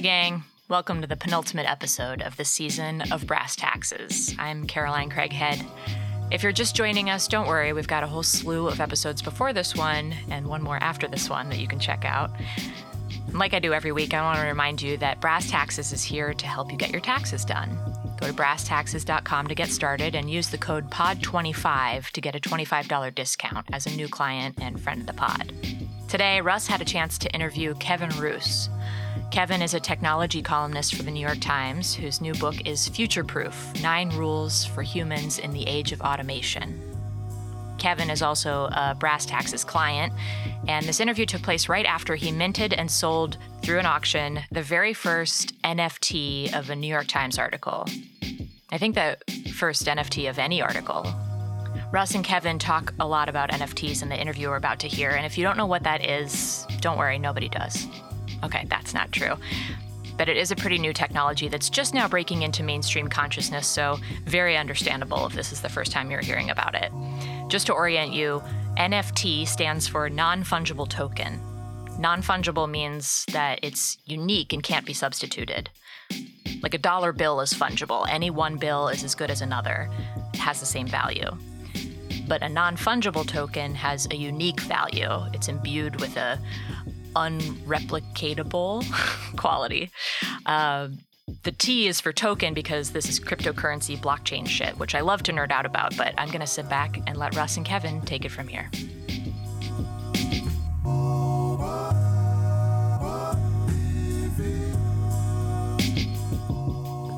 Gang. Welcome to the penultimate episode of the season of Brass Taxes. I'm Caroline Craighead. If you're just joining us, don't worry, we've got a whole slew of episodes before this one and one more after this one that you can check out. Like I do every week, I want to remind you that Brass Taxes is here to help you get your taxes done. Go to brasstaxes.com to get started and use the code POD25 to get a $25 discount as a new client and friend of the pod. Today, Russ had a chance to interview Kevin Roose. Kevin is a technology columnist for the New York Times, whose new book is Future Proof Nine Rules for Humans in the Age of Automation. Kevin is also a Brass Taxes client, and this interview took place right after he minted and sold through an auction the very first NFT of a New York Times article. I think the first NFT of any article. Russ and Kevin talk a lot about NFTs in the interview we're about to hear, and if you don't know what that is, don't worry, nobody does. Okay, that's not true. But it is a pretty new technology that's just now breaking into mainstream consciousness, so very understandable if this is the first time you're hearing about it. Just to orient you, NFT stands for non fungible token. Non fungible means that it's unique and can't be substituted. Like a dollar bill is fungible, any one bill is as good as another, it has the same value but a non fungible token has a unique value. It's imbued with a unreplicatable quality. Uh, the T is for token because this is cryptocurrency blockchain shit, which I love to nerd out about, but I'm going to sit back and let Russ and Kevin take it from here.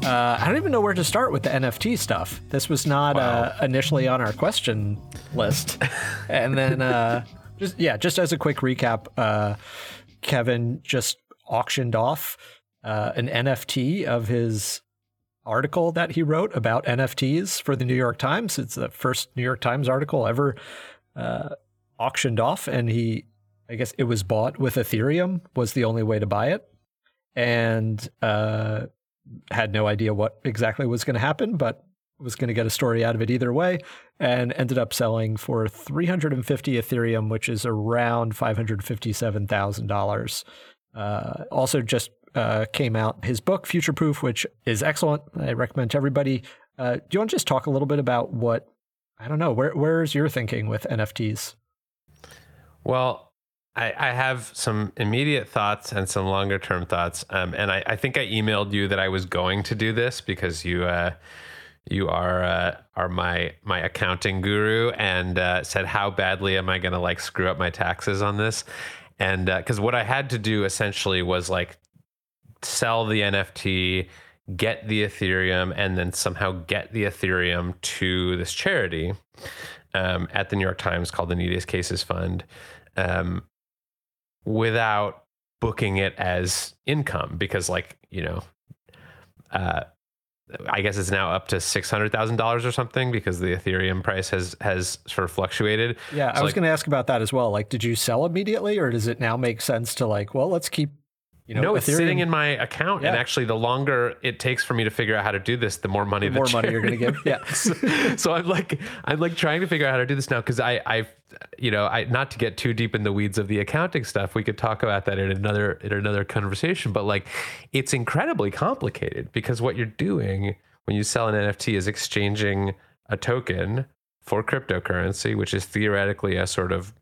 Uh, I don't even know where to start with the NFT stuff. This was not wow. uh, initially on our question list, and then uh, just yeah, just as a quick recap, uh, Kevin just auctioned off uh, an NFT of his article that he wrote about NFTs for the New York Times. It's the first New York Times article ever uh, auctioned off, and he, I guess, it was bought with Ethereum was the only way to buy it, and had no idea what exactly was going to happen, but was going to get a story out of it either way, and ended up selling for 350 Ethereum, which is around $557,000. Uh, also, just uh, came out his book, Future Proof, which is excellent. I recommend to everybody. Uh, do you want to just talk a little bit about what, I don't know, where where's your thinking with NFTs? Well, I, I, have some immediate thoughts and some longer term thoughts. Um, and I, I, think I emailed you that I was going to do this because you uh, you are uh, are my my accounting guru and uh, said how badly am I going to like screw up my taxes on this? And because uh, what I had to do essentially was like sell the NFT, get the Ethereum, and then somehow get the Ethereum to this charity um, at the New York Times called the Neediest Cases Fund. Um, without booking it as income because like you know uh, I guess it's now up to six hundred thousand dollars or something because the Ethereum price has has sort of fluctuated. Yeah, so I was like, going to ask about that as well. Like, did you sell immediately, or does it now make sense to like, well, let's keep you know, no, it's sitting in my account, yeah. and actually, the longer it takes for me to figure out how to do this, the more money, the more money you're going to give. Yeah. so, so, I'm like, I'm like trying to figure out how to do this now because I, I, you know, I not to get too deep in the weeds of the accounting stuff. We could talk about that in another in another conversation. But like, it's incredibly complicated because what you're doing when you sell an NFT is exchanging a token for cryptocurrency, which is theoretically a sort of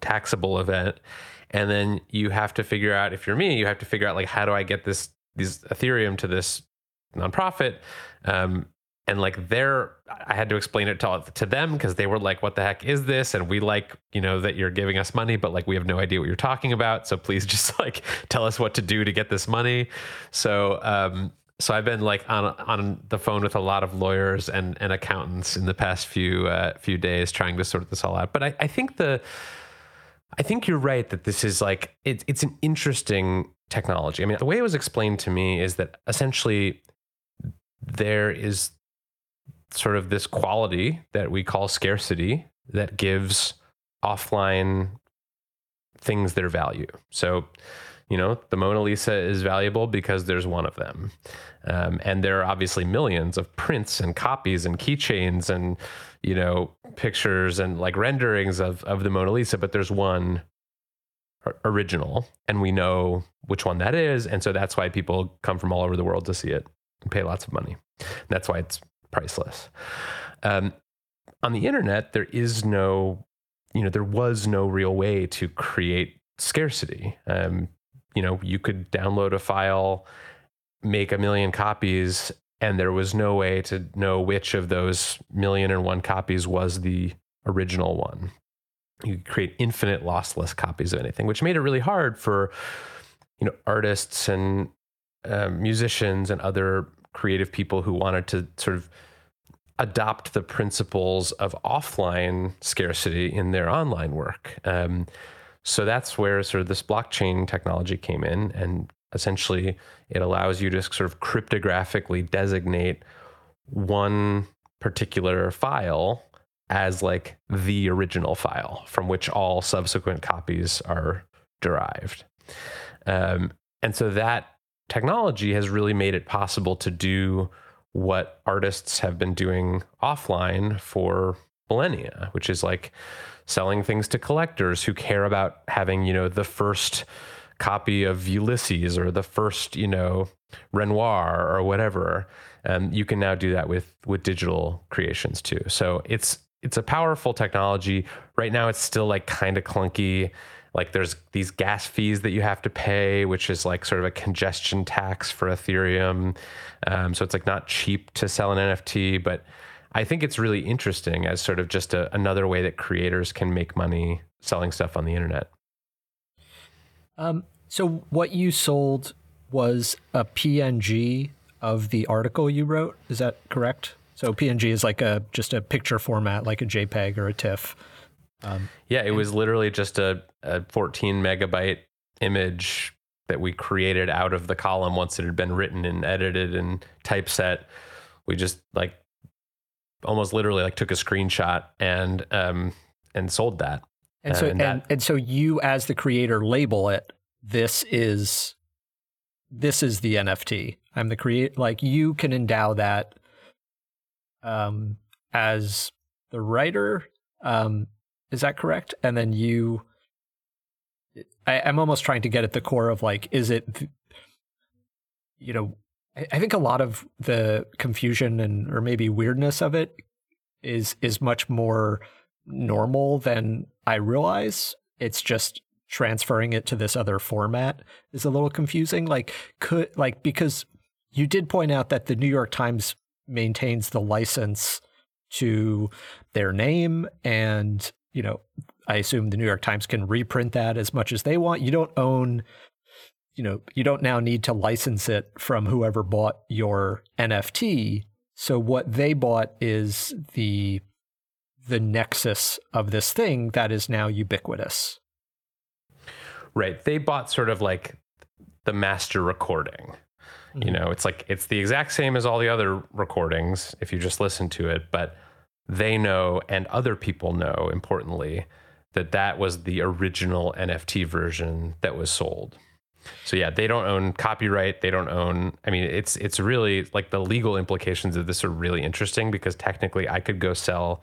taxable event and then you have to figure out if you're me you have to figure out like how do i get this these ethereum to this nonprofit? Um, and like they're i had to explain it to, to them because they were like what the heck is this? And we like you know that you're giving us money but like we have no idea what you're talking about. So please just like tell us what to do to get this money. So um so I've been like on on the phone with a lot of lawyers and and accountants in the past few uh, few days trying to sort this all out. But I, I think the I think you're right that this is like it, it's an interesting technology. I mean, the way it was explained to me is that essentially there is sort of this quality that we call scarcity that gives offline things their value. So, you know, the Mona Lisa is valuable because there's one of them. Um, and there are obviously millions of prints and copies and keychains and you know pictures and like renderings of of the Mona Lisa, but there's one original and we know which one that is. And so that's why people come from all over the world to see it and pay lots of money. That's why it's priceless. Um, on the internet, there is no, you know, there was no real way to create scarcity. Um, you know, you could download a file, make a million copies, and there was no way to know which of those million and one copies was the original one. You create infinite lossless copies of anything, which made it really hard for, you know, artists and uh, musicians and other creative people who wanted to sort of adopt the principles of offline scarcity in their online work. Um, so that's where sort of this blockchain technology came in, and essentially it allows you to sort of cryptographically designate one particular file as like the original file from which all subsequent copies are derived. Um, and so that technology has really made it possible to do what artists have been doing offline for millennia, which is like selling things to collectors who care about having, you know, the first copy of Ulysses or the first, you know, Renoir or whatever. Um, you can now do that with with digital creations too. So it's it's a powerful technology. Right now, it's still like kind of clunky like there's these gas fees that you have to pay, which is like sort of a congestion tax for Ethereum. Um, so it's like not cheap to sell an NFT, but I think it's really interesting as sort of just a, another way that creators can make money selling stuff on the internet. Um, so what you sold was a PNG of the article you wrote. Is that correct? So PNG is like a just a picture format, like a JPEG or a TIFF. Um, yeah, it was literally just a, a 14 megabyte image that we created out of the column once it had been written and edited and typeset. We just like almost literally like took a screenshot and um and sold that. And so and, that, and, and so you as the creator label it this is this is the NFT. I'm the create like you can endow that um as the writer um is that correct? And then you, I, am almost trying to get at the core of like, is it, you know, I, think a lot of the confusion and or maybe weirdness of it is is much more normal than I realize. It's just transferring it to this other format is a little confusing. Like could like because you did point out that the New York Times maintains the license to their name and you know, I assume the New York Times can reprint that as much as they want. You don't own, you know, you don't now need to license it from whoever bought your NFT. So what they bought is the the nexus of this thing that is now ubiquitous. Right. They bought sort of like the master recording. Mm-hmm. You know, it's like it's the exact same as all the other recordings if you just listen to it, but they know and other people know, importantly, that that was the original NFT version that was sold. So yeah, they don't own copyright. They don't own. I mean, it's it's really like the legal implications of this are really interesting because technically, I could go sell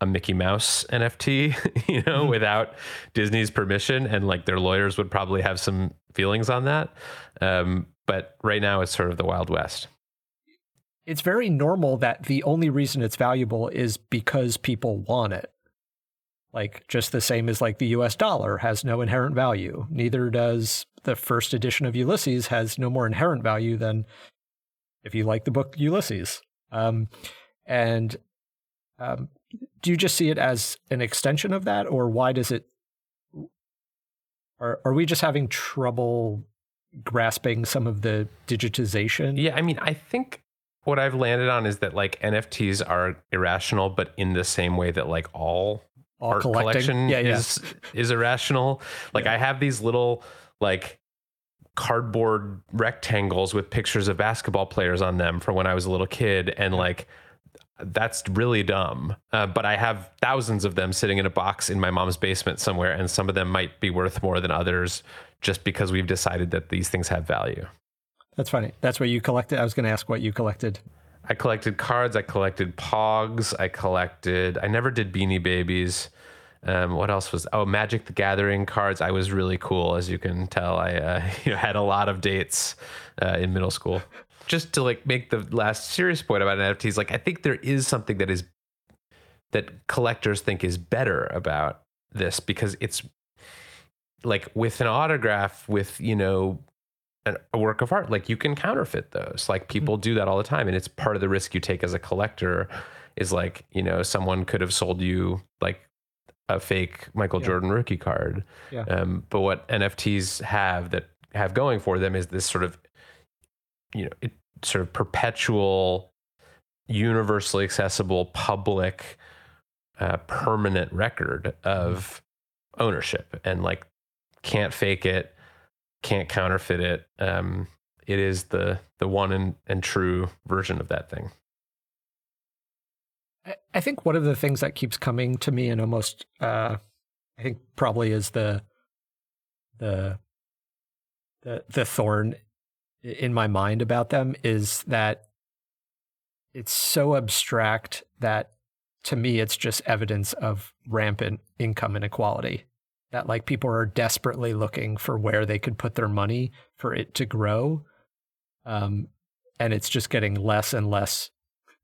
a Mickey Mouse NFT, you know, mm-hmm. without Disney's permission, and like their lawyers would probably have some feelings on that. Um, but right now, it's sort of the Wild West it's very normal that the only reason it's valuable is because people want it. Like just the same as like the US dollar has no inherent value. Neither does the first edition of Ulysses has no more inherent value than if you like the book Ulysses. Um, and um, do you just see it as an extension of that, or why does it? Are are we just having trouble grasping some of the digitization? Yeah, I mean, I think what I've landed on is that like NFTs are irrational, but in the same way that like all, all art collecting. collection yeah, yeah. is is irrational. Like yeah. I have these little like cardboard rectangles with pictures of basketball players on them from when I was a little kid, and like that's really dumb. Uh, but I have thousands of them sitting in a box in my mom's basement somewhere, and some of them might be worth more than others just because we've decided that these things have value. That's funny. That's what you collected. I was going to ask what you collected. I collected cards. I collected Pogs. I collected. I never did Beanie Babies. Um, what else was? Oh, Magic the Gathering cards. I was really cool, as you can tell. I uh, you know, had a lot of dates uh, in middle school. Just to like make the last serious point about NFTs, like I think there is something that is that collectors think is better about this because it's like with an autograph with you know an, a work of art. Like you can counterfeit those. Like people do that all the time and it's part of the risk you take as a collector is like you know someone could have sold you like a fake michael Yeah. jordan rookie card. Yeah. um, but what nfts have that have going for them is this sort of you know it, sort of perpetual universally accessible public uh, permanent record of ownership. And like can't fake it can't counterfeit it. Um it is the the one and, and true version of that thing. I- think one of the things that keeps coming to me and almost uh I think probably is the the the the thorn in my mind about them is that it's so abstract that to me it's just evidence of rampant income inequality that like people are desperately looking for where they could put their money for it to grow um and it's just getting less and less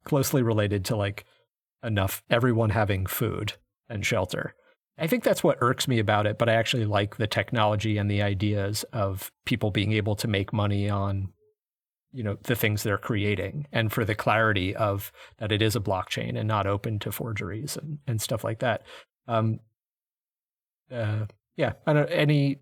closely related to like enough everyone having food and shelter. I think that's what irks me about it, but I actually like the technology and the ideas of people being able to make money on you know the things they're creating and for the clarity of that it is a blockchain and not open to forgeries and, and stuff like that. Um, uh, yeah, I don't any.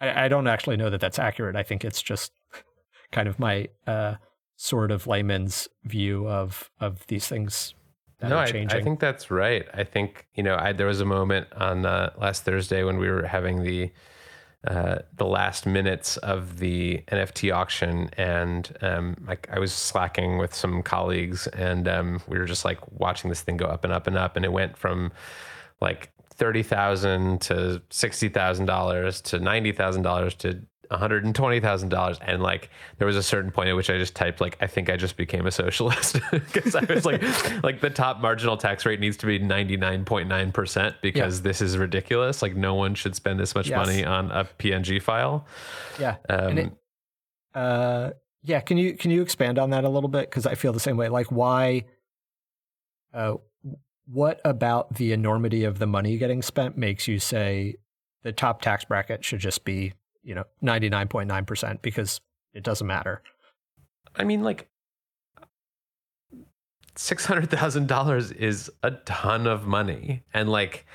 I, I don't actually know that that's accurate. I think it's just kind of my uh, sort of layman's view of of these things that no are I. I think that's right i think you know I, there was a moment on uh, last thursday when we were having the uh, the last minutes of the NFT auction, and um, like I was slacking with some colleagues, and um, we were just like watching this thing go up and up and up, and it went from like thirty thousand to sixty thousand dollars to ninety thousand dollars to one hundred and twenty thousand dollars, and like there was a certain point at which I just typed like I think I just became a socialist because I was like like the top marginal tax rate needs to be ninety nine point nine percent because this is ridiculous. Like no one should spend this much Yes. money on a PNG file. yeah. Um, it- Uh, yeah. Can you can you expand on that a little bit? Because I feel the same way. Like, why? Uh, what about the enormity of the money getting spent makes you say the top tax bracket should just be you know ninety nine point nine percent because it doesn't matter. I mean, like six hundred thousand dollars is a ton of money, and like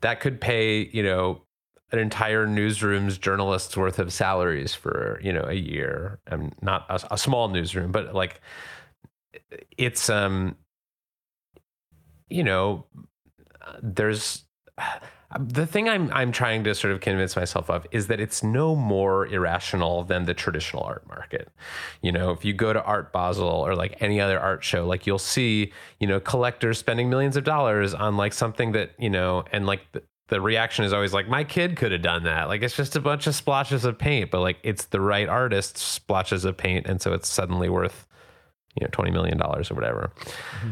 that could pay you know an entire newsroom's journalists worth of salaries for you know a year, and not a, a small newsroom, but like it's um you know there's the thing I'm I'm trying to sort of convince myself of is that it's no more irrational than the traditional art market. You know, if you go to Art Basel or like any other art show, like you'll see, you know, collectors spending millions of dollars on like something that, you know, and like the, the reaction is always like my kid could have done that. Like it's just a bunch of splotches of paint, but like it's the right artist's splotches of paint and so it's suddenly worth you know 20 million dollars or whatever.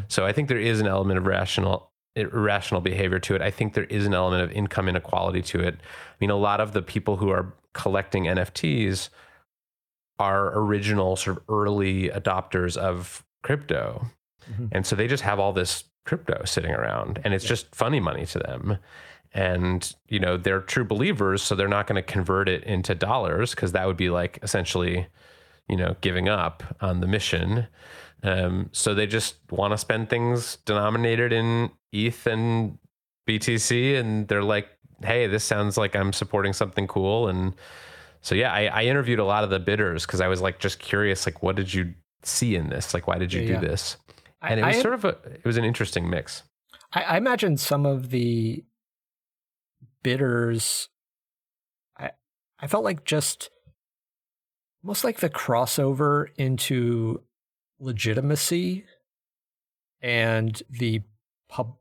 So I think there is an element of rational irrational behavior to it. I think there is an element of income inequality to it. I mean, a lot of the people who are collecting NFTs are original sort of early adopters of crypto. Mhm. And so they just have all this crypto sitting around and it's just funny money to them. And, you know, they're true believers, so they're not going to convert it into dollars because that would be like essentially, you know, giving up on the mission. Um, so they just want to spend things denominated in ETH and BTC, and they're like, "Hey, this sounds like I'm supporting something cool." And so yeah, I, I interviewed a lot of the bidders because I was like just curious, like, what did you see in this? Like, why did you Yeah, do yeah. this? I- And it was I- sort of a, it was an interesting mix. I, I imagine some of the bidders. I I felt like just almost like the crossover into legitimacy and the pub,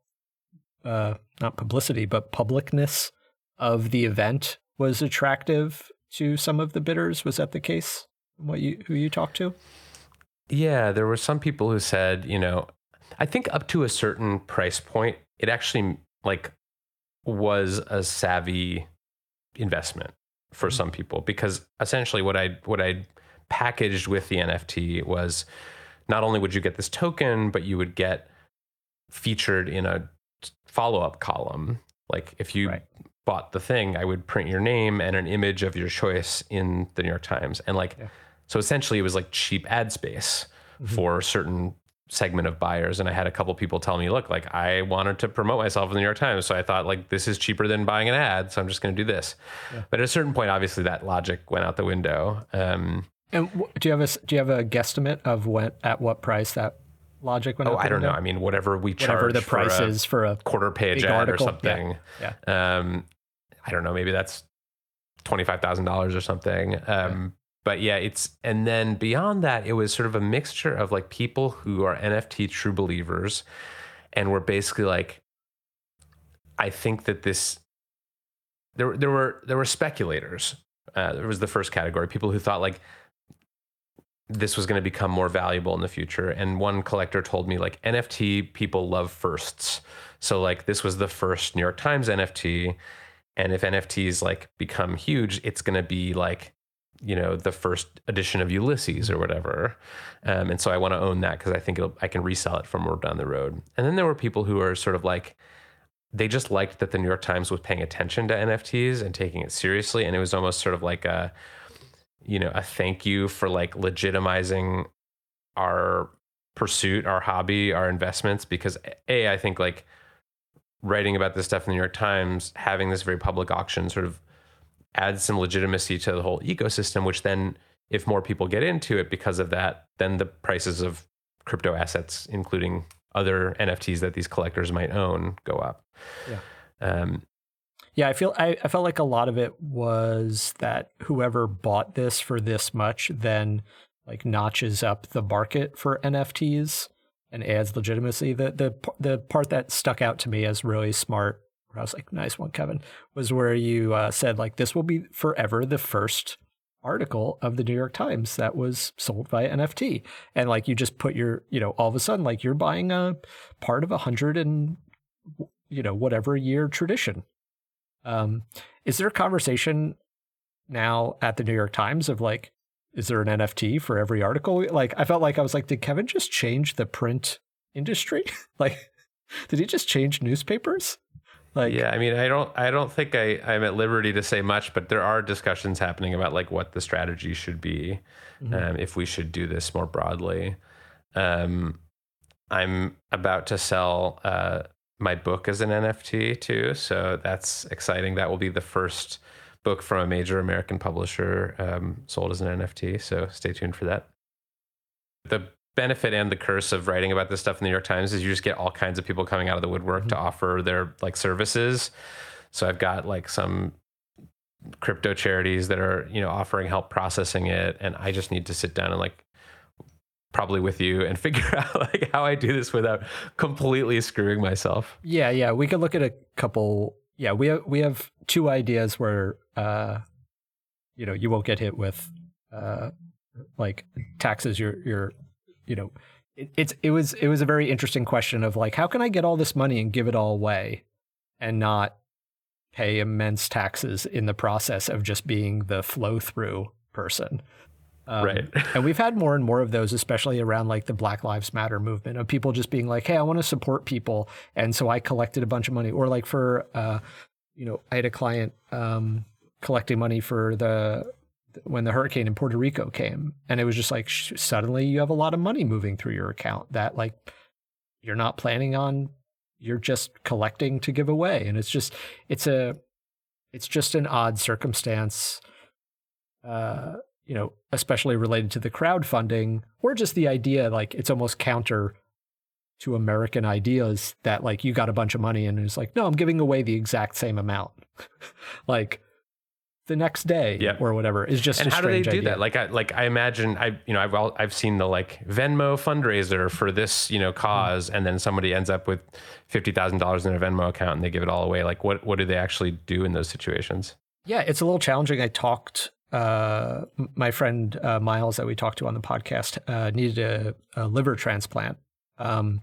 uh, not publicity, but publicness of the event was attractive to some of the bidders. Was that the case? What you who you talked to? Yeah, there were some people who said, you know, I think up to a certain price point, it actually like was a savvy investment for Mm-hmm. some people because essentially what I what I packaged with the NFT was not only would you get this token, but you would get featured in a follow up column. Like if you Right. bought the thing, I would print your name and an image of your choice in the New York Times. And like, Yeah. so essentially it was like cheap ad space for certain segment of buyers. And I had a couple people tell me, look, like I wanted to promote myself in the New York Times. So I thought like this is cheaper than buying an ad. So I'm just going to do this. But at a certain point, obviously that logic went out the window. Um, And w- do you have a do you have a guesstimate of when at what price that logic went? oh, out the I don't know. I mean, whatever we charge Whatever the for price a is for a quarter page ad article. or something. Yeah. yeah. um i don't know maybe that's $25000 or something um but yeah it's and then beyond that it was sort of a mixture of like people who are nft true believers and were basically like i think that this there, there were there were speculators uh, there was the first category people who thought like this was going to become more valuable in the future. And one collector told me like nft people love firsts. So like this was the first new york times nft and if nfts like become huge it's going to be like you know the first edition of ulysses or whatever. Um, and so i want to own that because i think i can resell it for more down the road. And then there were people who are sort of like they just liked that the new york times was paying attention to nfts and taking it seriously. And it was almost sort of like a you know a thank you for like legitimizing our pursuit our hobby our investments. Because a i think like writing about this stuff in the new york times having this very public auction sort of adds some legitimacy to the whole ecosystem which then if more people get into it because of that then the prices of crypto assets including other nfts that these collectors might own go up Yeah. um, Yeah, I feel I, I felt like a lot of it was that whoever bought this for this much then like notches up the market for NFTs and adds legitimacy. The the the part that stuck out to me as really smart, where I was like, "Nice one, Kevin," was where you uh, said like this will be forever the first article of the New York Times that was sold via NFT, and like you just put your you know all of a sudden like you're buying a part of a hundred and you know whatever year tradition um, is there a conversation now at the New York Times of like, is there an NFT for every article? Like, I felt like I was like, did Kevin just change the print industry? like, did he just change newspapers? Like, yeah, I mean, I don't, I don't think I, I'm at liberty to say much, but there are discussions happening about like what the strategy should be, um, if we should do this more broadly. Um, I'm about to sell uh, my book as an NFT too, so that's exciting. That will be the first book from a major American publisher um, sold as an NFT. So stay tuned for that. The benefit and the curse of writing about this stuff in the New York Times is you just get all kinds of people coming out of the woodwork to offer their like services. So I've got like some crypto charities that are, you know, offering help processing it and I just need to sit down and like probably with you and figure out like how I do this without completely screwing myself. yeah, yeah. We could look at a couple. Yeah, we have we have two ideas where, uh, you know, you won't get hit with, uh, like taxes. You're you're, you know, it, it's it was it was a very interesting question of like, how can I get all this money and give it all away, and not pay immense taxes in the process of just being the flow through person. Um, Right. and we've had more and more of those, especially around like the Black Lives Matter movement of people just being like, Hey, I want to support people. And so I collected a bunch of money or like for, uh, you know, I had a client, um, collecting money for the, when the hurricane in Puerto Rico came and it was just like, sh- suddenly you have a lot of money moving through your account that like you're not planning on, you're just collecting to give away. And it's just, it's a, it's just an odd circumstance. Uh, you know, especially related to the crowdfunding or just the idea like it's almost counter to American ideas that like you got a bunch of money and it's like, no, I'm giving away the exact same amount. like the next day Yep. or whatever is just and how do they do idea. that? Like I like I imagine I you know I've all, I've seen the like Venmo fundraiser for this you know cause, and then somebody ends up with fifty thousand dollars in their Venmo account and they give it all away. Like what what do they actually do in those situations? Yeah, it's a little challenging. I talked, uh, my friend uh, Miles that we talked to on the podcast uh, needed a, a liver transplant. Um,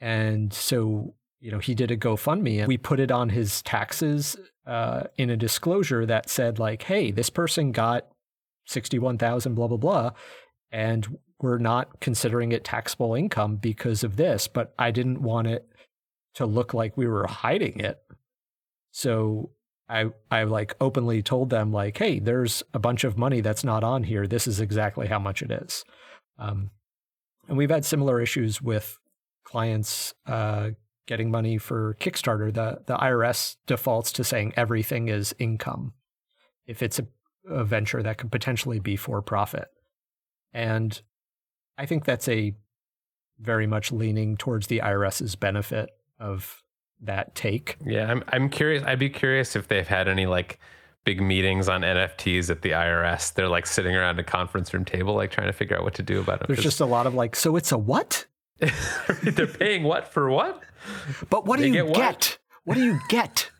and so you know, he did a GoFundMe and we put it on his taxes uh, in a disclosure that said like, hey, this person got 61,000, blah, blah, blah. And we're not considering it taxable income because of this, but I didn't want it to look like we were hiding it. So I I like openly told them like, hey, there's a bunch of money that's not on here. This is exactly how much it is. Um, and we've had similar issues with clients uh, getting money for Kickstarter. The the IRS defaults to saying everything is income if it's a, a venture that could potentially be for profit. And I think that's a very much leaning towards the IRS's benefit of that take. Yeah, I'm I'm curious. I'd be curious if they've had any like big meetings on NFTs at the IRS. They're like sitting around a conference room table, like trying to figure out what to do about it. There's just a lot of like, so it's a what? They're paying what for what? But what do they you get? What? what? do you get?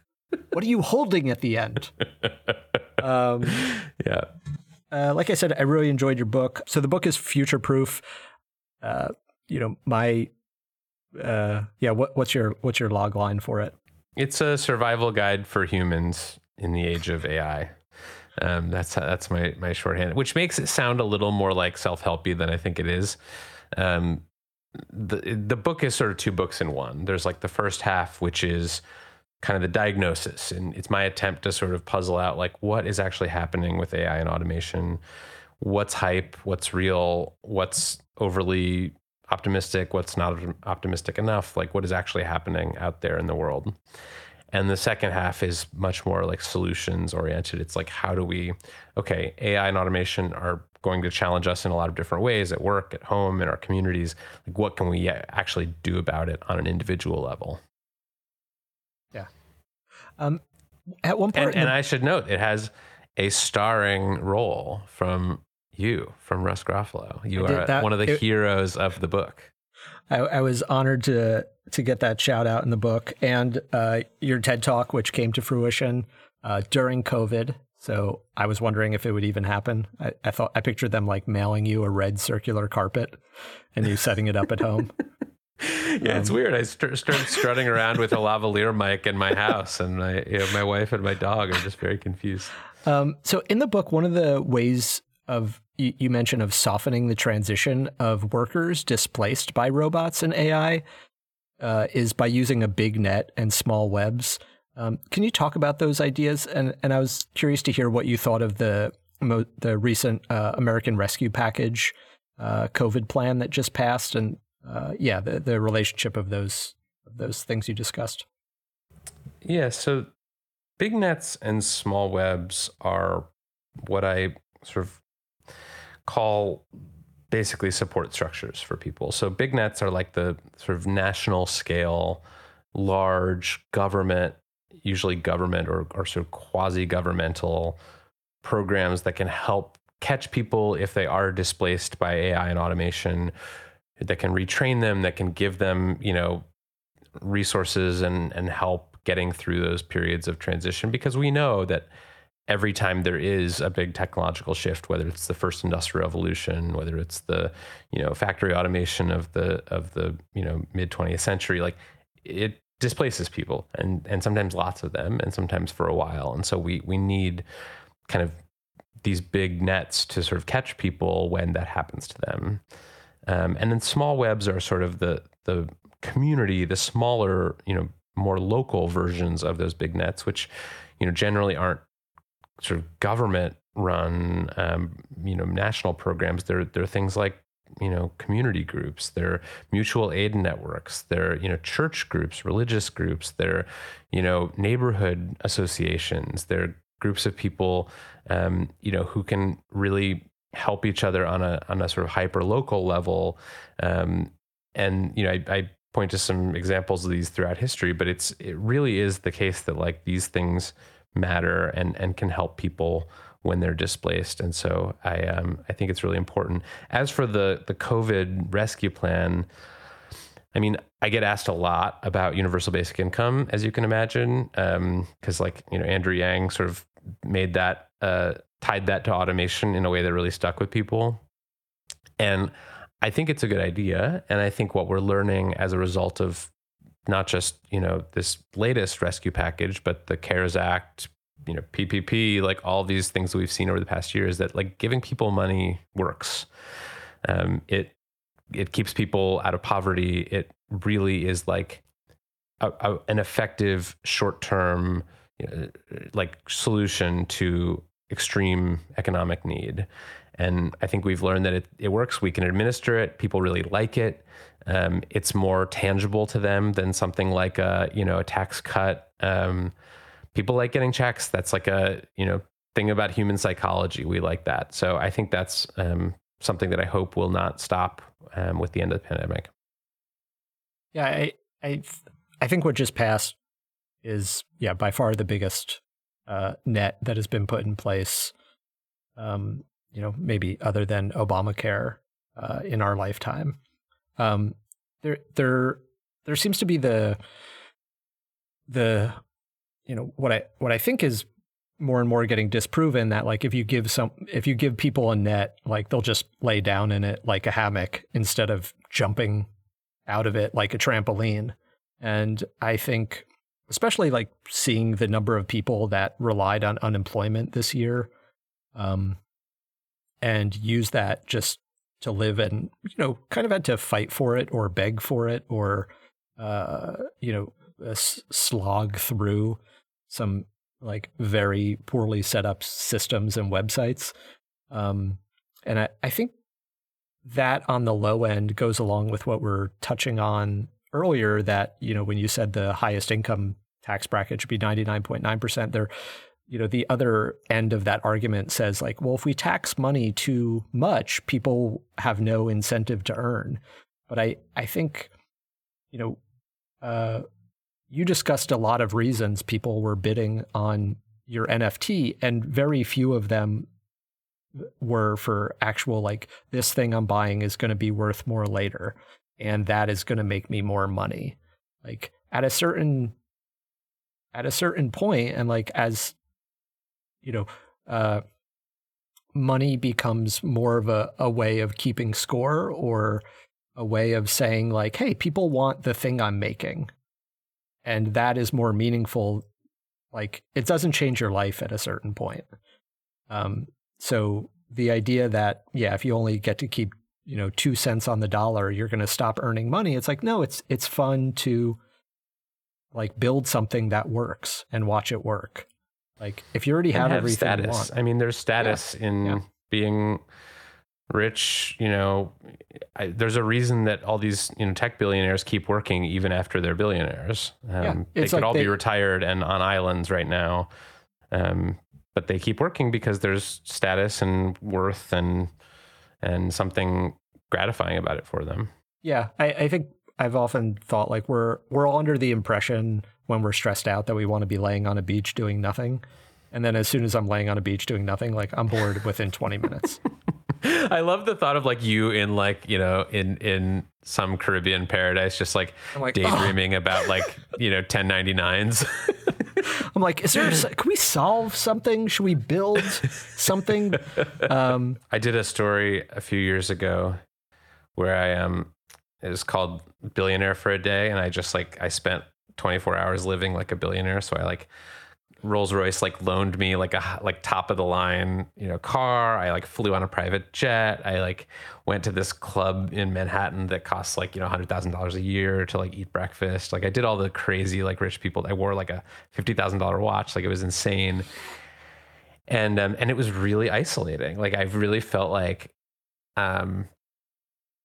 what are you holding at the end? Um, yeah. Uh, like I said, I really enjoyed your book. So the book is future proof. Uh, you know, my uh, yeah. What, what's your what's your log line for it? It's a survival guide for humans in the age of AI. Um, that's that's my my shorthand, which makes it sound a little more like self helpy than I think it is. Um, the the book is sort of two books in one. There's like the first half, which is kind of the diagnosis, and it's my attempt to sort of puzzle out like what is actually happening with AI and automation, what's hype, what's real, what's overly optimistic, what's not optimistic enough, like what is actually happening out there in the world. And the second half is much more like solutions oriented. It's like, how do we, okay, AI and automation are going to challenge us in a lot of different ways at work, at home, in our communities. Like, what can we actually do about it on an individual level? Yeah. Um, at one point, and, and the- I should note, it has a starring role from you, from Russ Garofalo. You are that, one of the it, heroes of the book. I, I, was honored to to get that shout out in the book and uh, your TED talk, which came to fruition uh, during COVID. So I was wondering if it would even happen. I, I, thought I pictured them like mailing you a red circular carpet and you setting it up at home. yeah, um, it's weird. I st- started strutting around with a lavalier mic in my house, and my you know, my wife and my dog are just very confused. Um, so in the book, one of the ways of you, you mentioned of softening the transition of workers displaced by robots and AI uh, is by using a big net and small webs. Um, can you talk about those ideas? And and I was curious to hear what you thought of the the recent uh, American Rescue Package uh, COVID plan that just passed, and uh, yeah, the the relationship of those of those things you discussed. Yeah, so big nets and small webs are what I sort of call basically support structures for people. So big nets are like the sort of national scale, large government, usually government or, or sort of quasi governmental programs that can help catch people if they are displaced by AI and automation, that can retrain them, that can give them, you know, resources and and help getting through those periods of transition. Because we know that every time there is a big technological shift, whether it's the first industrial revolution, whether it's the you know factory automation of the of the you know mid 20th century, like it displaces people and and sometimes lots of them and sometimes for a while. And so we we need kind of these big nets to sort of catch people when that happens to them. Um, and then small webs are sort of the the community, the smaller, you know, more local versions of those big nets, which you know generally aren't sort of government run um, you know national programs there are things like you know community groups they're mutual aid networks they're you know church groups religious groups they're you know neighborhood associations they're groups of people um, you know who can really help each other on a on a sort of hyper local level. Um, and you know I, I point to some examples of these throughout history but it's it really is the case that like these things matter and and can help people when they're displaced. And so I um, I think it's really important. As for the the COVID rescue plan, I mean, I get asked a lot about universal basic income, as you can imagine, because um, like you know Andrew Yang sort of made that uh, tied that to automation in a way that really stuck with people, and I think it's a good idea. And I think what we're learning as a result of not just you know this latest rescue package, but the CARES Act, you know PPP, like all these things that we've seen over the past years that like giving people money works. Um, it it keeps people out of poverty. It really is like a, a, an effective short term you know, like solution to extreme economic need. And I think we've learned that it, it works. We can administer it. People really like it. Um, it's more tangible to them than something like a you know a tax cut. Um, people like getting checks. That's like a you know thing about human psychology. We like that. So I think that's um, something that I hope will not stop um, with the end of the pandemic. Yeah, I I I think what just passed is yeah by far the biggest uh, net that has been put in place. Um, you know, maybe other than Obamacare uh, in our lifetime. Um, there, there, there seems to be the the you know what I what I think is more and more getting disproven that like if you give some if you give people a net like they'll just lay down in it like a hammock instead of jumping out of it like a trampoline. And i think especially like seeing the number of people that relied on unemployment this year um, and use that just to live and you know kind of had to fight for it or beg for it or uh, you know slog through some like very poorly set up systems and websites. Um, and I, I think that on the low end goes along with what we're touching on earlier that you know when you said the highest income tax bracket should be 99.9% there you know the other end of that argument says like well if we tax money too much people have no incentive to earn. But i i think you know uh, you discussed a lot of reasons people were bidding on your nft and very few of them were for actual like this thing i'm buying is going to be worth more later and that is going to make me more money like at a certain at a certain point and like as you know, uh, money becomes more of a, a way of keeping score or a way of saying, like, hey, people want the thing I'm making. And that is more meaningful. Like, it doesn't change your life at a certain point. Um, so the idea that, yeah, if you only get to keep, you know, two cents on the dollar, you're going to stop earning money. It's like, no, it's, it's fun to like build something that works and watch it work. Like if you already have, have everything status. I mean, there's status yeah. in yeah. being rich. You know, I, there's a reason that all these you know tech billionaires keep working even after they're billionaires. Um, yeah. They could like all they, be retired and on islands right now, um, but they keep working because there's status and worth and and something gratifying about it for them. Yeah, I, I think I've often thought like we're we're all under the impression when we're stressed out that we want to be laying on a beach doing nothing. And then as soon as I'm laying on a beach doing nothing, like I'm bored within 20 minutes. I love the thought of like you in like, you know, in in some Caribbean paradise, just like, like daydreaming oh. about like, you know, 1099s. I'm like, is there, can we solve something? Should we build something? Um, I did a story a few years ago where I um, it was called Billionaire for a Day. And I just like, I spent 24 hours living like a billionaire. So I like Rolls Royce like loaned me like a like top of the line, you know, car. I like flew on a private jet. I like went to this club in Manhattan that costs like, you know, $100,000 a year to like eat breakfast. Like I did all the crazy like rich people. I wore like a $50,000 watch. Like it was insane. And um and it was really isolating. Like I really felt like um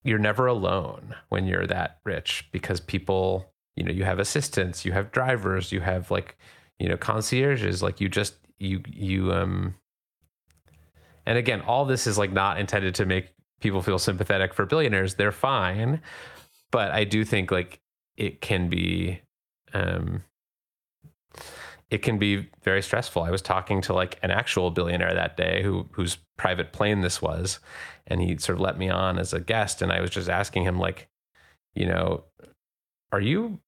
you're never alone when you're that rich because people you know you have assistants you have drivers you have like you know concierges like you just you you um and again all this is like not intended to make people feel sympathetic for billionaires. They're fine. But i do think like it can be um it can be very stressful. I was talking to like an actual billionaire that day who whose private plane this was, and he sort of let me on as a guest, and I was just asking him like, you know, are you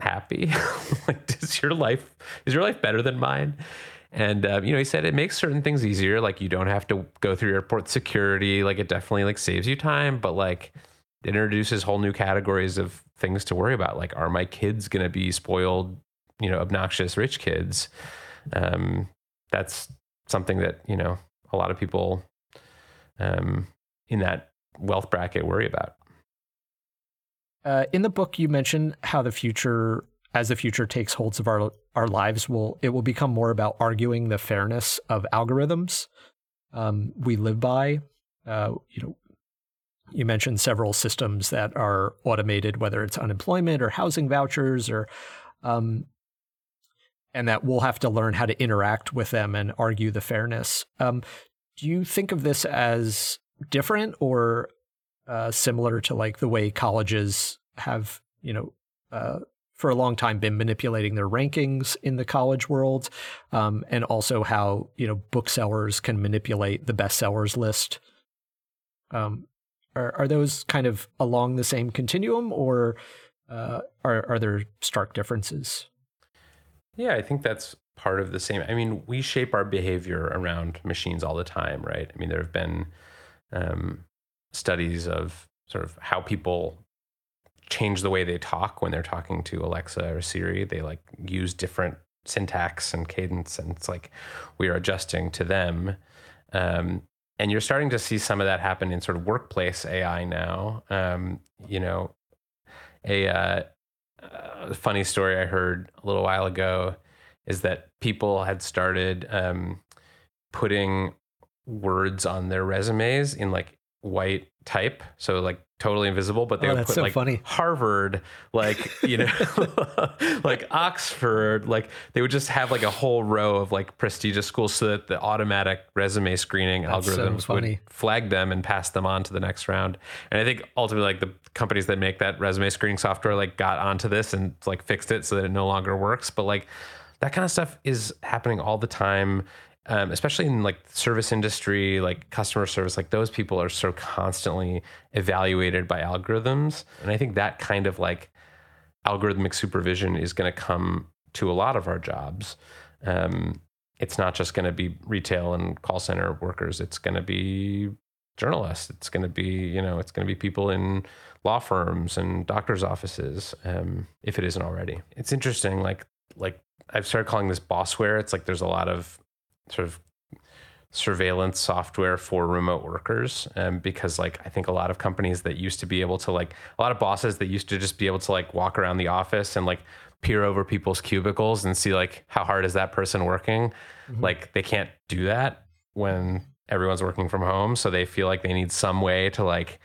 happy? like, does your life is your life better than mine? And uh, you know, he said it makes certain things easier. Like you don't have to go through airport security. Like it definitely like saves you time. But like it introduces whole new categories of things to worry about. Like, are my kids to be spoiled, you know, obnoxious rich kids? Um, that's something that you know a lot of people um, in that wealth bracket worry about. Uh, in the book, you mentioned how the future, as the future takes holds of our our lives, will it will become more about arguing the fairness of algorithms um, we live by. Uh, you know, you mentioned several systems that are automated, whether it's unemployment or housing vouchers, or um, and that we'll have to learn how to interact with them and argue the fairness. Um, do you think of this as different or uh, similar to like the way colleges have, you know, uh, for a long time been manipulating their rankings in the college world, um, and also how you know booksellers can manipulate the bestsellers list. Um, are are those kind of along the same continuum, or uh, are are there stark differences? Yeah, I think that's part of the same. I mean, we shape our behavior around machines all the time, right? I mean, there have been um, studies of sort of how people change the way they talk when they're talking to Alexa or Siri. They like use different syntax and cadence, and it's like we are adjusting to them. Um, and you're starting to see some of that happen in sort of workplace AI now. Um, you know, a uh, uh, funny story I heard a little while ago is that people had started um, putting words on their resumes in like white type, so like totally invisible, but they Oh, would put so like funny. Harvard, like you know, like Oxford, like they would just have like a whole row of like prestigious schools, so that the automatic resume screening That's so algorithms would flag them and pass them on to the next round. And I think ultimately, like the companies that make that resume screening software, like got onto this and like fixed it so that it no longer works. But like that kind of stuff is happening all the time um, especially in like service industry like customer service like those people are so constantly evaluated by algorithms. And i think that kind of like algorithmic supervision is going to come to a lot of our jobs. Um, it's not just going to be retail and call center workers. It's going to be journalists. It's going to be you know it's going to be people in law firms and doctors offices um, if it isn't already. It's interesting like like i've started calling this bossware. It's like there's a lot of sort of surveillance software for remote workers um, because like i think a lot of companies that used to be able to like a lot of bosses that used to just be able to like walk around the office and like peer over people's cubicles and see like how hard is that person working? Like they can't do that when everyone's working from home so they feel like they need some way to like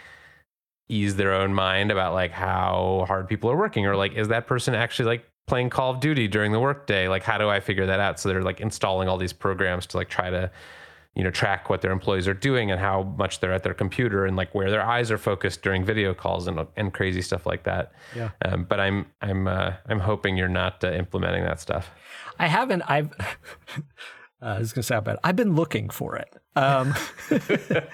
ease their own mind about like how hard people are working or like is that person actually like playing call of duty during the workday like how do i figure that out so they're like installing all these programs to like try to you know track what their employees are doing and how much they're at their computer and like where their eyes are focused during video calls and and crazy stuff like that Yeah. um, but i'm i'm uh, i'm hoping you're not uh, implementing that stuff I haven't. I've. Uh, this is gonna sound bad. I've been looking for it. Um, the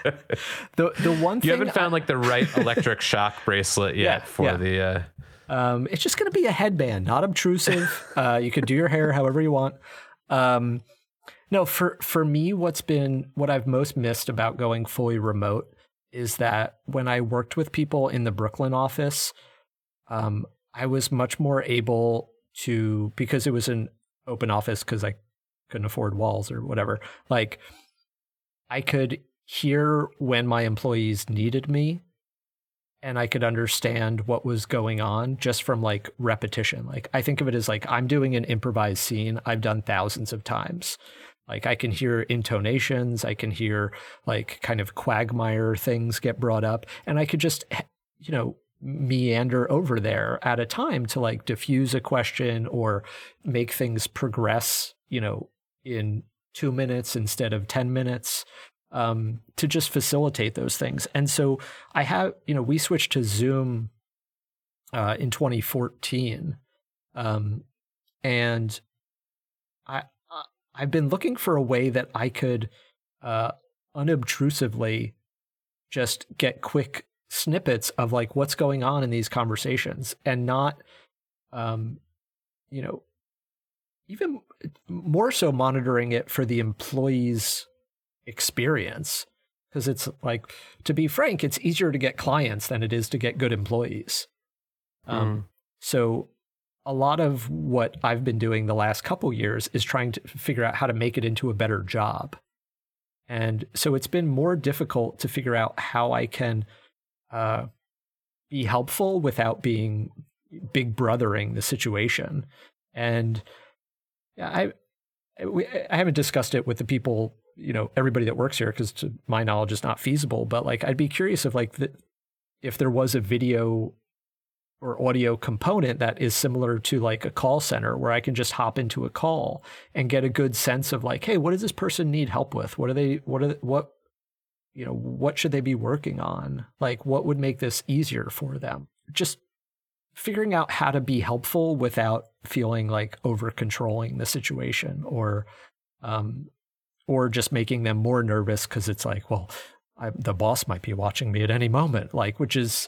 the one thing you haven't found like the right electric shock bracelet yet Yeah, for yeah. the uh Um, it's just going to be a headband, not obtrusive. uh, you can do your hair however you want. Um, no, for for me, what's been what I've most missed about going fully remote is that when I worked with people in the Brooklyn office, um, I was much more able to because it was an open office because I couldn't afford walls or whatever. Like, I could hear when my employees needed me and I could understand what was going on just from like repetition. Like I think of it as like I'm doing an improvised scene I've done thousands of times. Like I can hear intonations, I can hear like kind of quagmire things get brought up, and I could just you know meander over there at a time to like diffuse a question or make things progress, you know, in two minutes instead of 10 minutes um, to just facilitate those things. And so I have, you know, we switched to Zoom uh, in 2014, um, and I I- I've been looking for a way that I could uh, unobtrusively just get quick snippets of like what's going on in these conversations and not, um, you know, even more so monitoring it for the employees experience. Because it's like to be frank it's easier to get clients than it is to get good employees. Um, mm. so a lot of what i've been doing the last couple years is trying to figure out how to make it into a better job. And so it's been more difficult to figure out how i can uh, be helpful without being big brothering the situation. And i we, I haven't discussed it with the people you know everybody that works here because to my knowledge it's not feasible but like i'd be curious if like the, if there was a video or audio component that is similar to like a call center where i can just hop into a call and get a good sense of like hey what does this person need help with? What are they what are what you know what should they be working on? Like what would make this easier for them? Just figuring out how to be helpful without feeling like over controlling the situation or um, or just making them more nervous because it's like, well, I, the boss might be watching me at any moment, like, which is,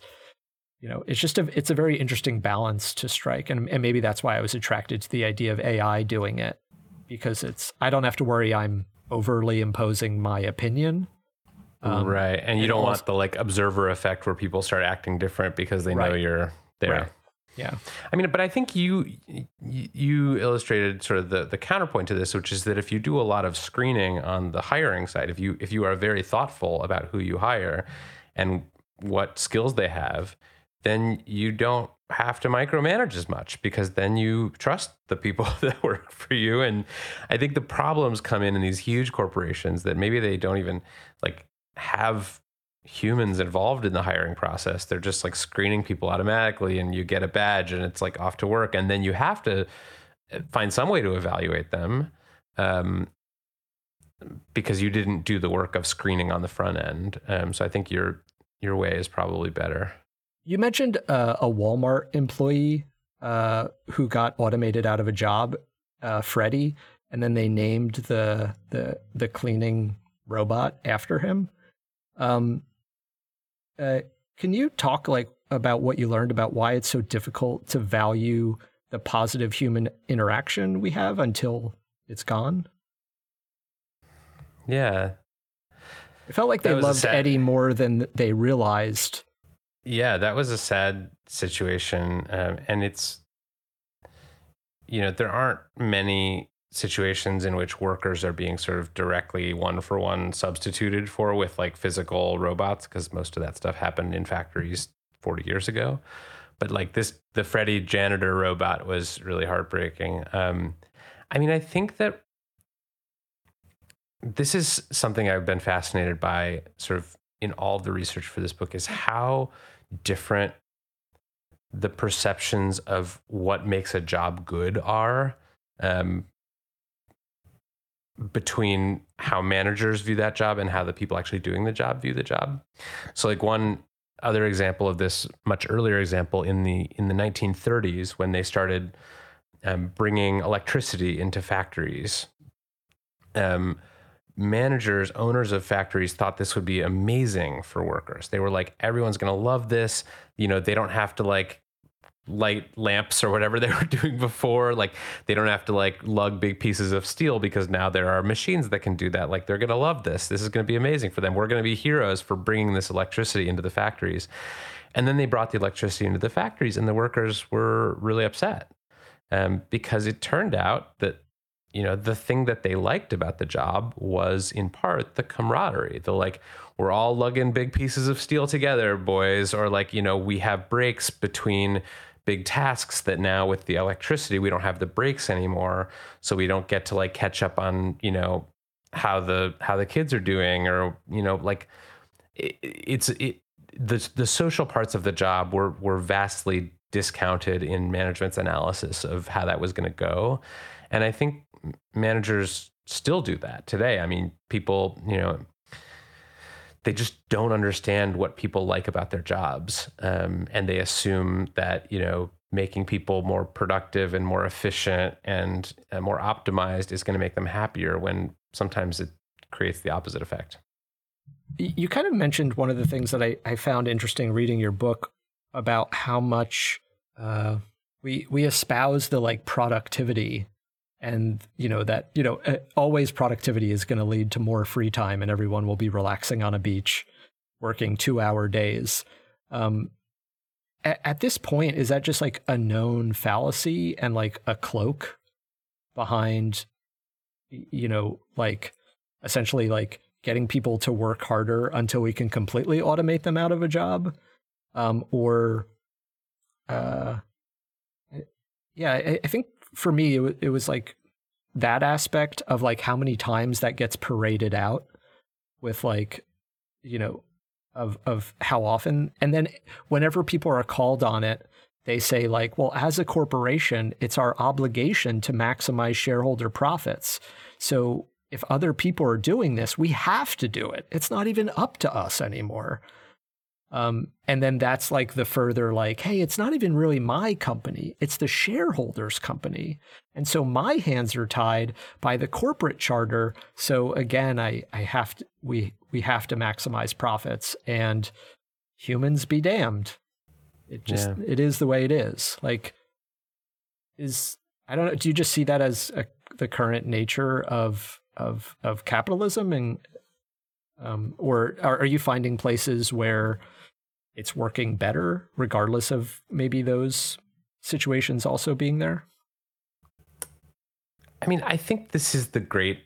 you know, it's just a, it's a very interesting balance to strike. And, and maybe that's why I was attracted to the idea of AI doing it because it's, I don't have to worry I'm overly imposing my opinion. Um, right. And you don't also, want the like observer effect where people start acting different because they right. know you're there. Right. Yeah. I mean, but I think you you illustrated sort of the the counterpoint to this, which is that if you do a lot of screening on the hiring side, if you if you are very thoughtful about who you hire and what skills they have, then you don't have to micromanage as much because then you trust the people that work for you and i think the problems come in in these huge corporations that maybe they don't even like have humans involved in the hiring process. They're just like screening people automatically and you get a badge and it's like off to work. And then you have to uh, find some way to evaluate them um, because you didn't do the work of screening on the front end. Um, so I think your your way is probably better. You mentioned uh, a Walmart employee uh, who got automated out of a job, uh, Freddie, and then they named the the the cleaning robot after him. Um, uh, can you talk like about what you learned about why it's so difficult to value the positive human interaction we have until it's gone? Yeah. It felt like they loved sad... Eddie more than they realized. Yeah, that was a sad situation. Um, and it's, you know, there aren't many situations in which workers are being sort of directly one for one substituted for with like physical robots because most of that stuff happened in factories 40 years ago. But like this the Freddie janitor robot was really heartbreaking. Um, i mean i think that this is something i've been fascinated by sort of in all the research for this book is how different the perceptions of what makes a job good are. Um, between how managers view that job and how the people actually doing the job view the job. So like one other example of this much earlier example in the in the 1930s when they started um, bringing electricity into factories um, managers owners of factories thought this would be amazing for workers they were like everyone's going to love this you know they don't have to like light lamps or whatever they were doing before. Like they don't have to like lug big pieces of steel because now there are machines that can do that. Like they're going to love this. This is going to be amazing for them. We're going to be heroes for bringing this electricity into the factories. And then they brought the electricity into the factories and the workers were really upset um, because it turned out that you know the thing that they liked about the job was in part the camaraderie the like we're all lugging big pieces of steel together boys or like you know we have breaks between big tasks that now with the electricity we don't have the breaks anymore. So we don't get to like catch up on you know how the how the kids are doing or you know like it, it's it the the social parts of the job were were vastly discounted in management's analysis of how that was going to go. And i think managers still do that today. I mean people you know they just don't understand what people like about their jobs, um, and they assume that you know making people more productive and more efficient and uh, more optimized is going to make them happier. When sometimes it creates the opposite effect. You kind of mentioned one of the things that I, I found interesting reading your book about how much uh, we we espouse the like productivity and you know that you know uh, always productivity is going to lead to more free time and everyone will be relaxing on a beach working two hour days. Um, at, at this point is that just like a known fallacy and like a cloak behind you know like essentially like getting people to work harder until we can completely automate them out of a job? Um, or uh, yeah I, I think for me, it, it was like that aspect of like how many times that gets paraded out with like, you know, of of how often, and then whenever people are called on it, they say like, well, as a corporation, it's our obligation to maximize shareholder profits. So if other people are doing this, we have to do it. It's not even up to us anymore. Um, and then that's like the further like, hey, it's not even really my company, it's the shareholders' company. And so my hands are tied by the corporate charter. So again, I, I have to we we have to maximize profits and humans be damned. It just yeah. it is the way it is. Like is I don't know, do you just see that as a, the current nature of of of capitalism and um, or are, are you finding places where it's working better, regardless of maybe those situations also being there? I mean, I think this is the great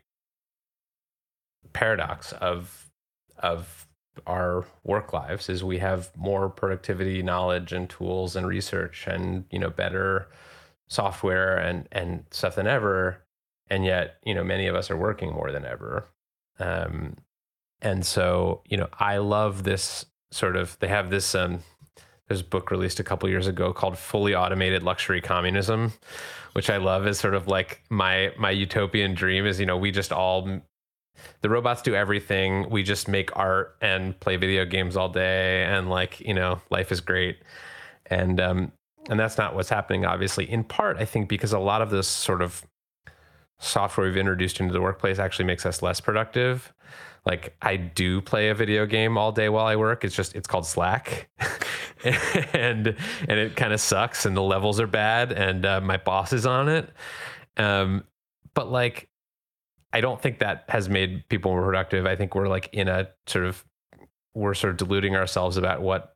paradox of of our work lives is we have more productivity knowledge and tools and research and you know better software and and stuff than ever and yet you know many of us are working more than ever um, and so you know i love this sort of they have this um, there's a book released a couple years ago called Fully Automated Luxury Communism, which I love is sort of like my my utopian dream is you know we just all the robots do everything. We just make art and play video games all day and like you know life is great. And um and that's not what's happening obviously in part i think because a lot of this sort of software we've introduced into the workplace actually makes us less productive like I do play a video game all day while I work. It's just it's called Slack, and and it kind of sucks, and the levels are bad, and uh, my boss is on it. Um, but like, I don't think that has made people more productive. I think we're like in a sort of we're sort of deluding ourselves about what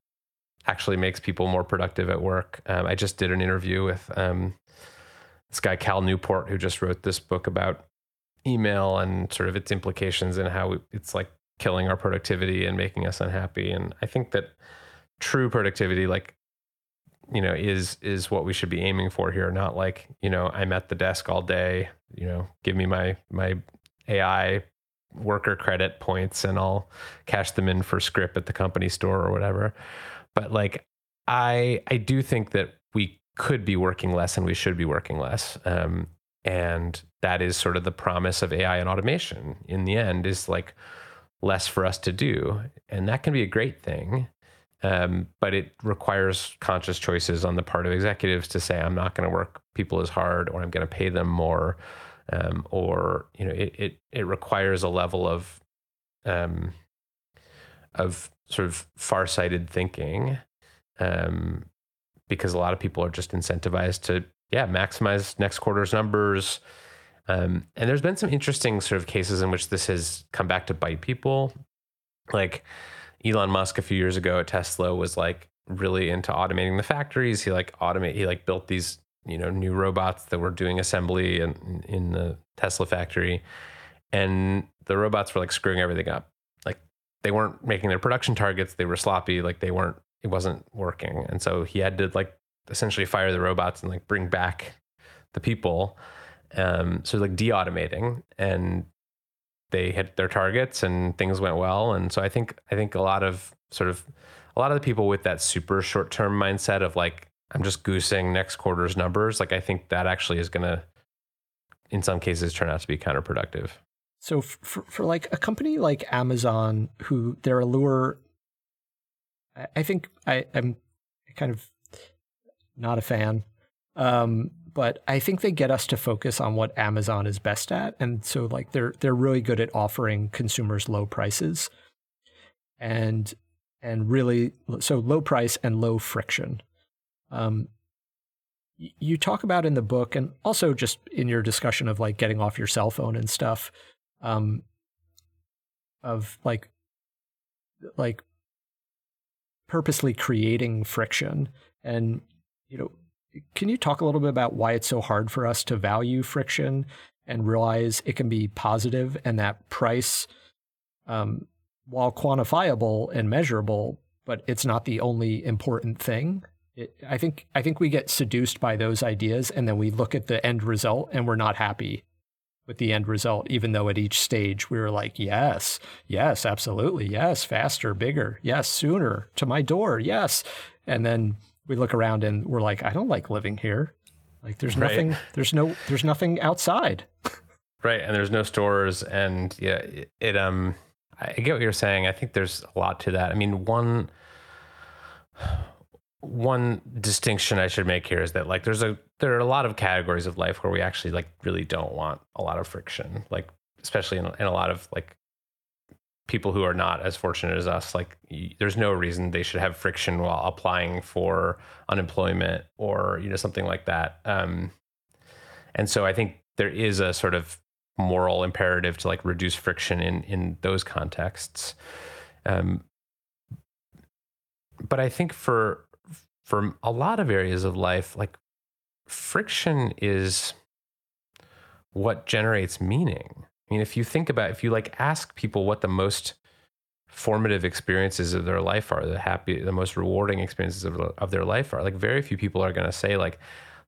actually makes people more productive at work. Um, I just did an interview with um, this guy Cal Newport who just wrote this book about email and sort of its implications and how it's like killing our productivity and making us unhappy. And I think that true productivity, like, you know, is is what we should be aiming for here. Not like, you know, I'm at the desk all day, you know, give me my my AI worker credit points and I'll cash them in for script at the company store or whatever. But like I I do think that we could be working less and we should be working less. Um, and that is sort of the promise of AI and automation in the end is like less for us to do. And that can be a great thing. Um, but it requires conscious choices on the part of executives to say, I'm not going to work people as hard or I'm going to pay them more. Um, or, you know, it, it, it requires a level of, um, of sort of far-sighted thinking um, because a lot of people are just incentivized to yeah, maximize next quarter's numbers. Um, and there's been some interesting sort of cases in which this has come back to bite people. Like Elon Musk a few years ago at Tesla was like really into automating the factories. He like automate, he like built these, you know, new robots that were doing assembly in, in the Tesla factory. And the robots were like screwing everything up. Like they weren't making their production targets. They were sloppy. Like they weren't, it wasn't working. And so he had to like essentially fire the robots and like bring back the people. Um, so like de-automating and they hit their targets and things went well. And so I think I think a lot of sort of a lot of the people with that super short term mindset of like I'm just goosing next quarter's numbers, like I think that actually is gonna in some cases turn out to be counterproductive. So for, for like a company like Amazon, who their allure, I think I, I'm kind of not a fan. Um, but I think they get us to focus on what Amazon is best at, and so like they're they're really good at offering consumers low prices, and and really so low price and low friction. Um, you talk about in the book and also just in your discussion of like getting off your cell phone and stuff um of like like purposely creating friction and you know can you talk a little bit about why it's so hard for us to value friction and realize it can be positive and that price um while quantifiable and measurable but it's not the only important thing? It, I think I think we get seduced by those ideas, and then we look at the end result, and we're not happy with the end result, even though at each stage we were like, yes, yes, absolutely, yes, faster, bigger, yes, sooner to my door, yes, and then we look around and we're like, I don't like living here. Like there's right. nothing, there's no, there's nothing outside. Right, and there's no stores, and yeah, it, it um, I get what you're saying. I think there's a lot to that. I mean, one one distinction I should make here is that like there's a there are a lot of categories of life where we actually like really don't want a lot of friction, like especially in, in a lot of like people who are not as fortunate as us. Like there's no reason they should have friction while applying for unemployment or you know something like that. Um, and so I think there is a sort of moral imperative to like reduce friction in in those contexts. Um, but I think for for a lot of areas of life, like friction is what generates meaning. I mean, if you think about, if you like ask people what the most formative experiences of their life are, the happy, the most rewarding experiences of, of their life are, like very few people are going to say like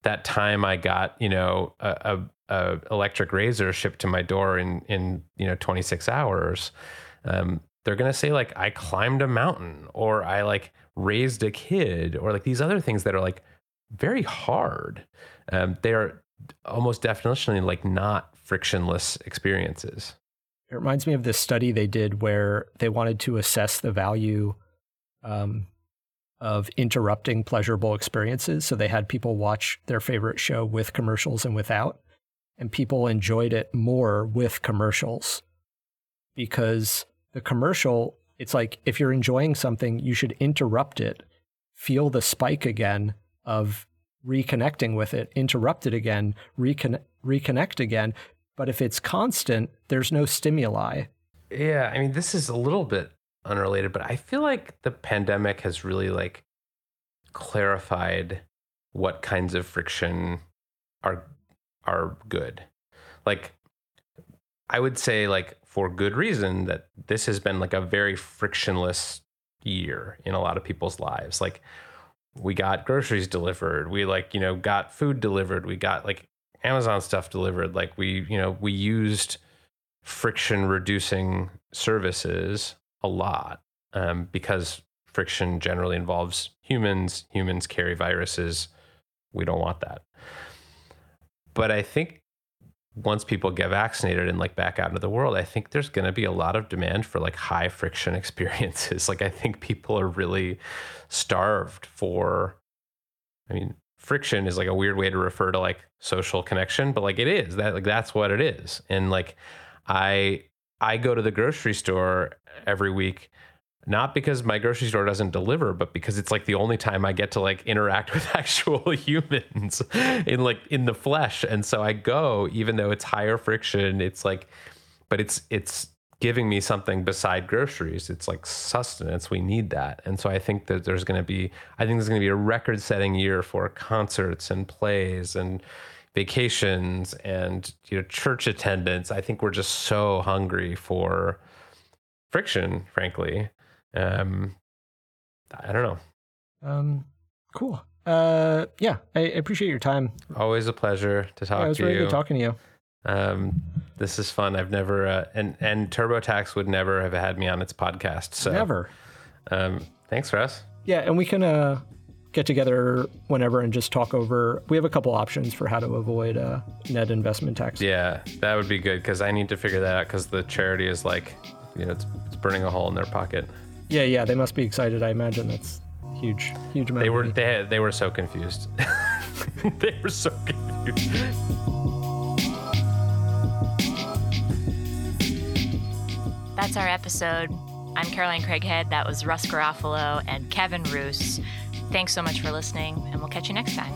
that time I got, you know, a, a, a, electric razor shipped to my door in, in, you know, 26 hours. Um, they're going to say like, I climbed a mountain or I like raised a kid or like these other things that are like very hard. Um, they are almost definitionally like not frictionless experiences. It reminds me of this study they did where they wanted to assess the value um, of interrupting pleasurable experiences. So they had people watch their favorite show with commercials and without, and people enjoyed it more with commercials because the commercial it's like if you're enjoying something, you should interrupt it, feel the spike again of reconnecting with it, interrupt it again, recon- reconnect again. But if it's constant, there's no stimuli. Yeah, I mean, this is a little bit unrelated, but I feel like the pandemic has really like clarified what kinds of friction are are good. Like I would say like for good reason that this has been like a very frictionless year in a lot of people's lives. Like we got groceries delivered, we like, you know, got food delivered, we got like Amazon stuff delivered, like we, you know, we used friction reducing services a lot um, because friction generally involves humans. Humans carry viruses. We don't want that. But I think once people get vaccinated and like back out into the world, I think there's going to be a lot of demand for like high friction experiences. like I think people are really starved for I mean, friction is like a weird way to refer to like social connection, but like it is. That like that's what it is. And like I I go to the grocery store every week not because my grocery store doesn't deliver but because it's like the only time i get to like interact with actual humans in like in the flesh and so i go even though it's higher friction it's like but it's it's giving me something beside groceries it's like sustenance we need that and so i think that there's going to be i think there's going to be a record setting year for concerts and plays and vacations and you know church attendance i think we're just so hungry for friction frankly um, I don't know. Um, cool. Uh, yeah, I, appreciate your time. Always a pleasure to talk yeah, it was to really you. Good talking to you. Um, this is fun. I've never uh, and and TurboTax would never have had me on its podcast. So never. Um, thanks, Russ. Yeah, and we can uh get together whenever and just talk over. We have a couple options for how to avoid uh, net investment tax. Yeah, that would be good because I need to figure that out because the charity is like, you know, it's, it's burning a hole in their pocket. Yeah, yeah, they must be excited. I imagine that's huge, huge amount. They were they they were so confused. they were so confused. That's our episode. I'm Caroline Craighead. That was Russ Garofalo and Kevin Roose. Thanks so much for listening, and we'll catch you next time.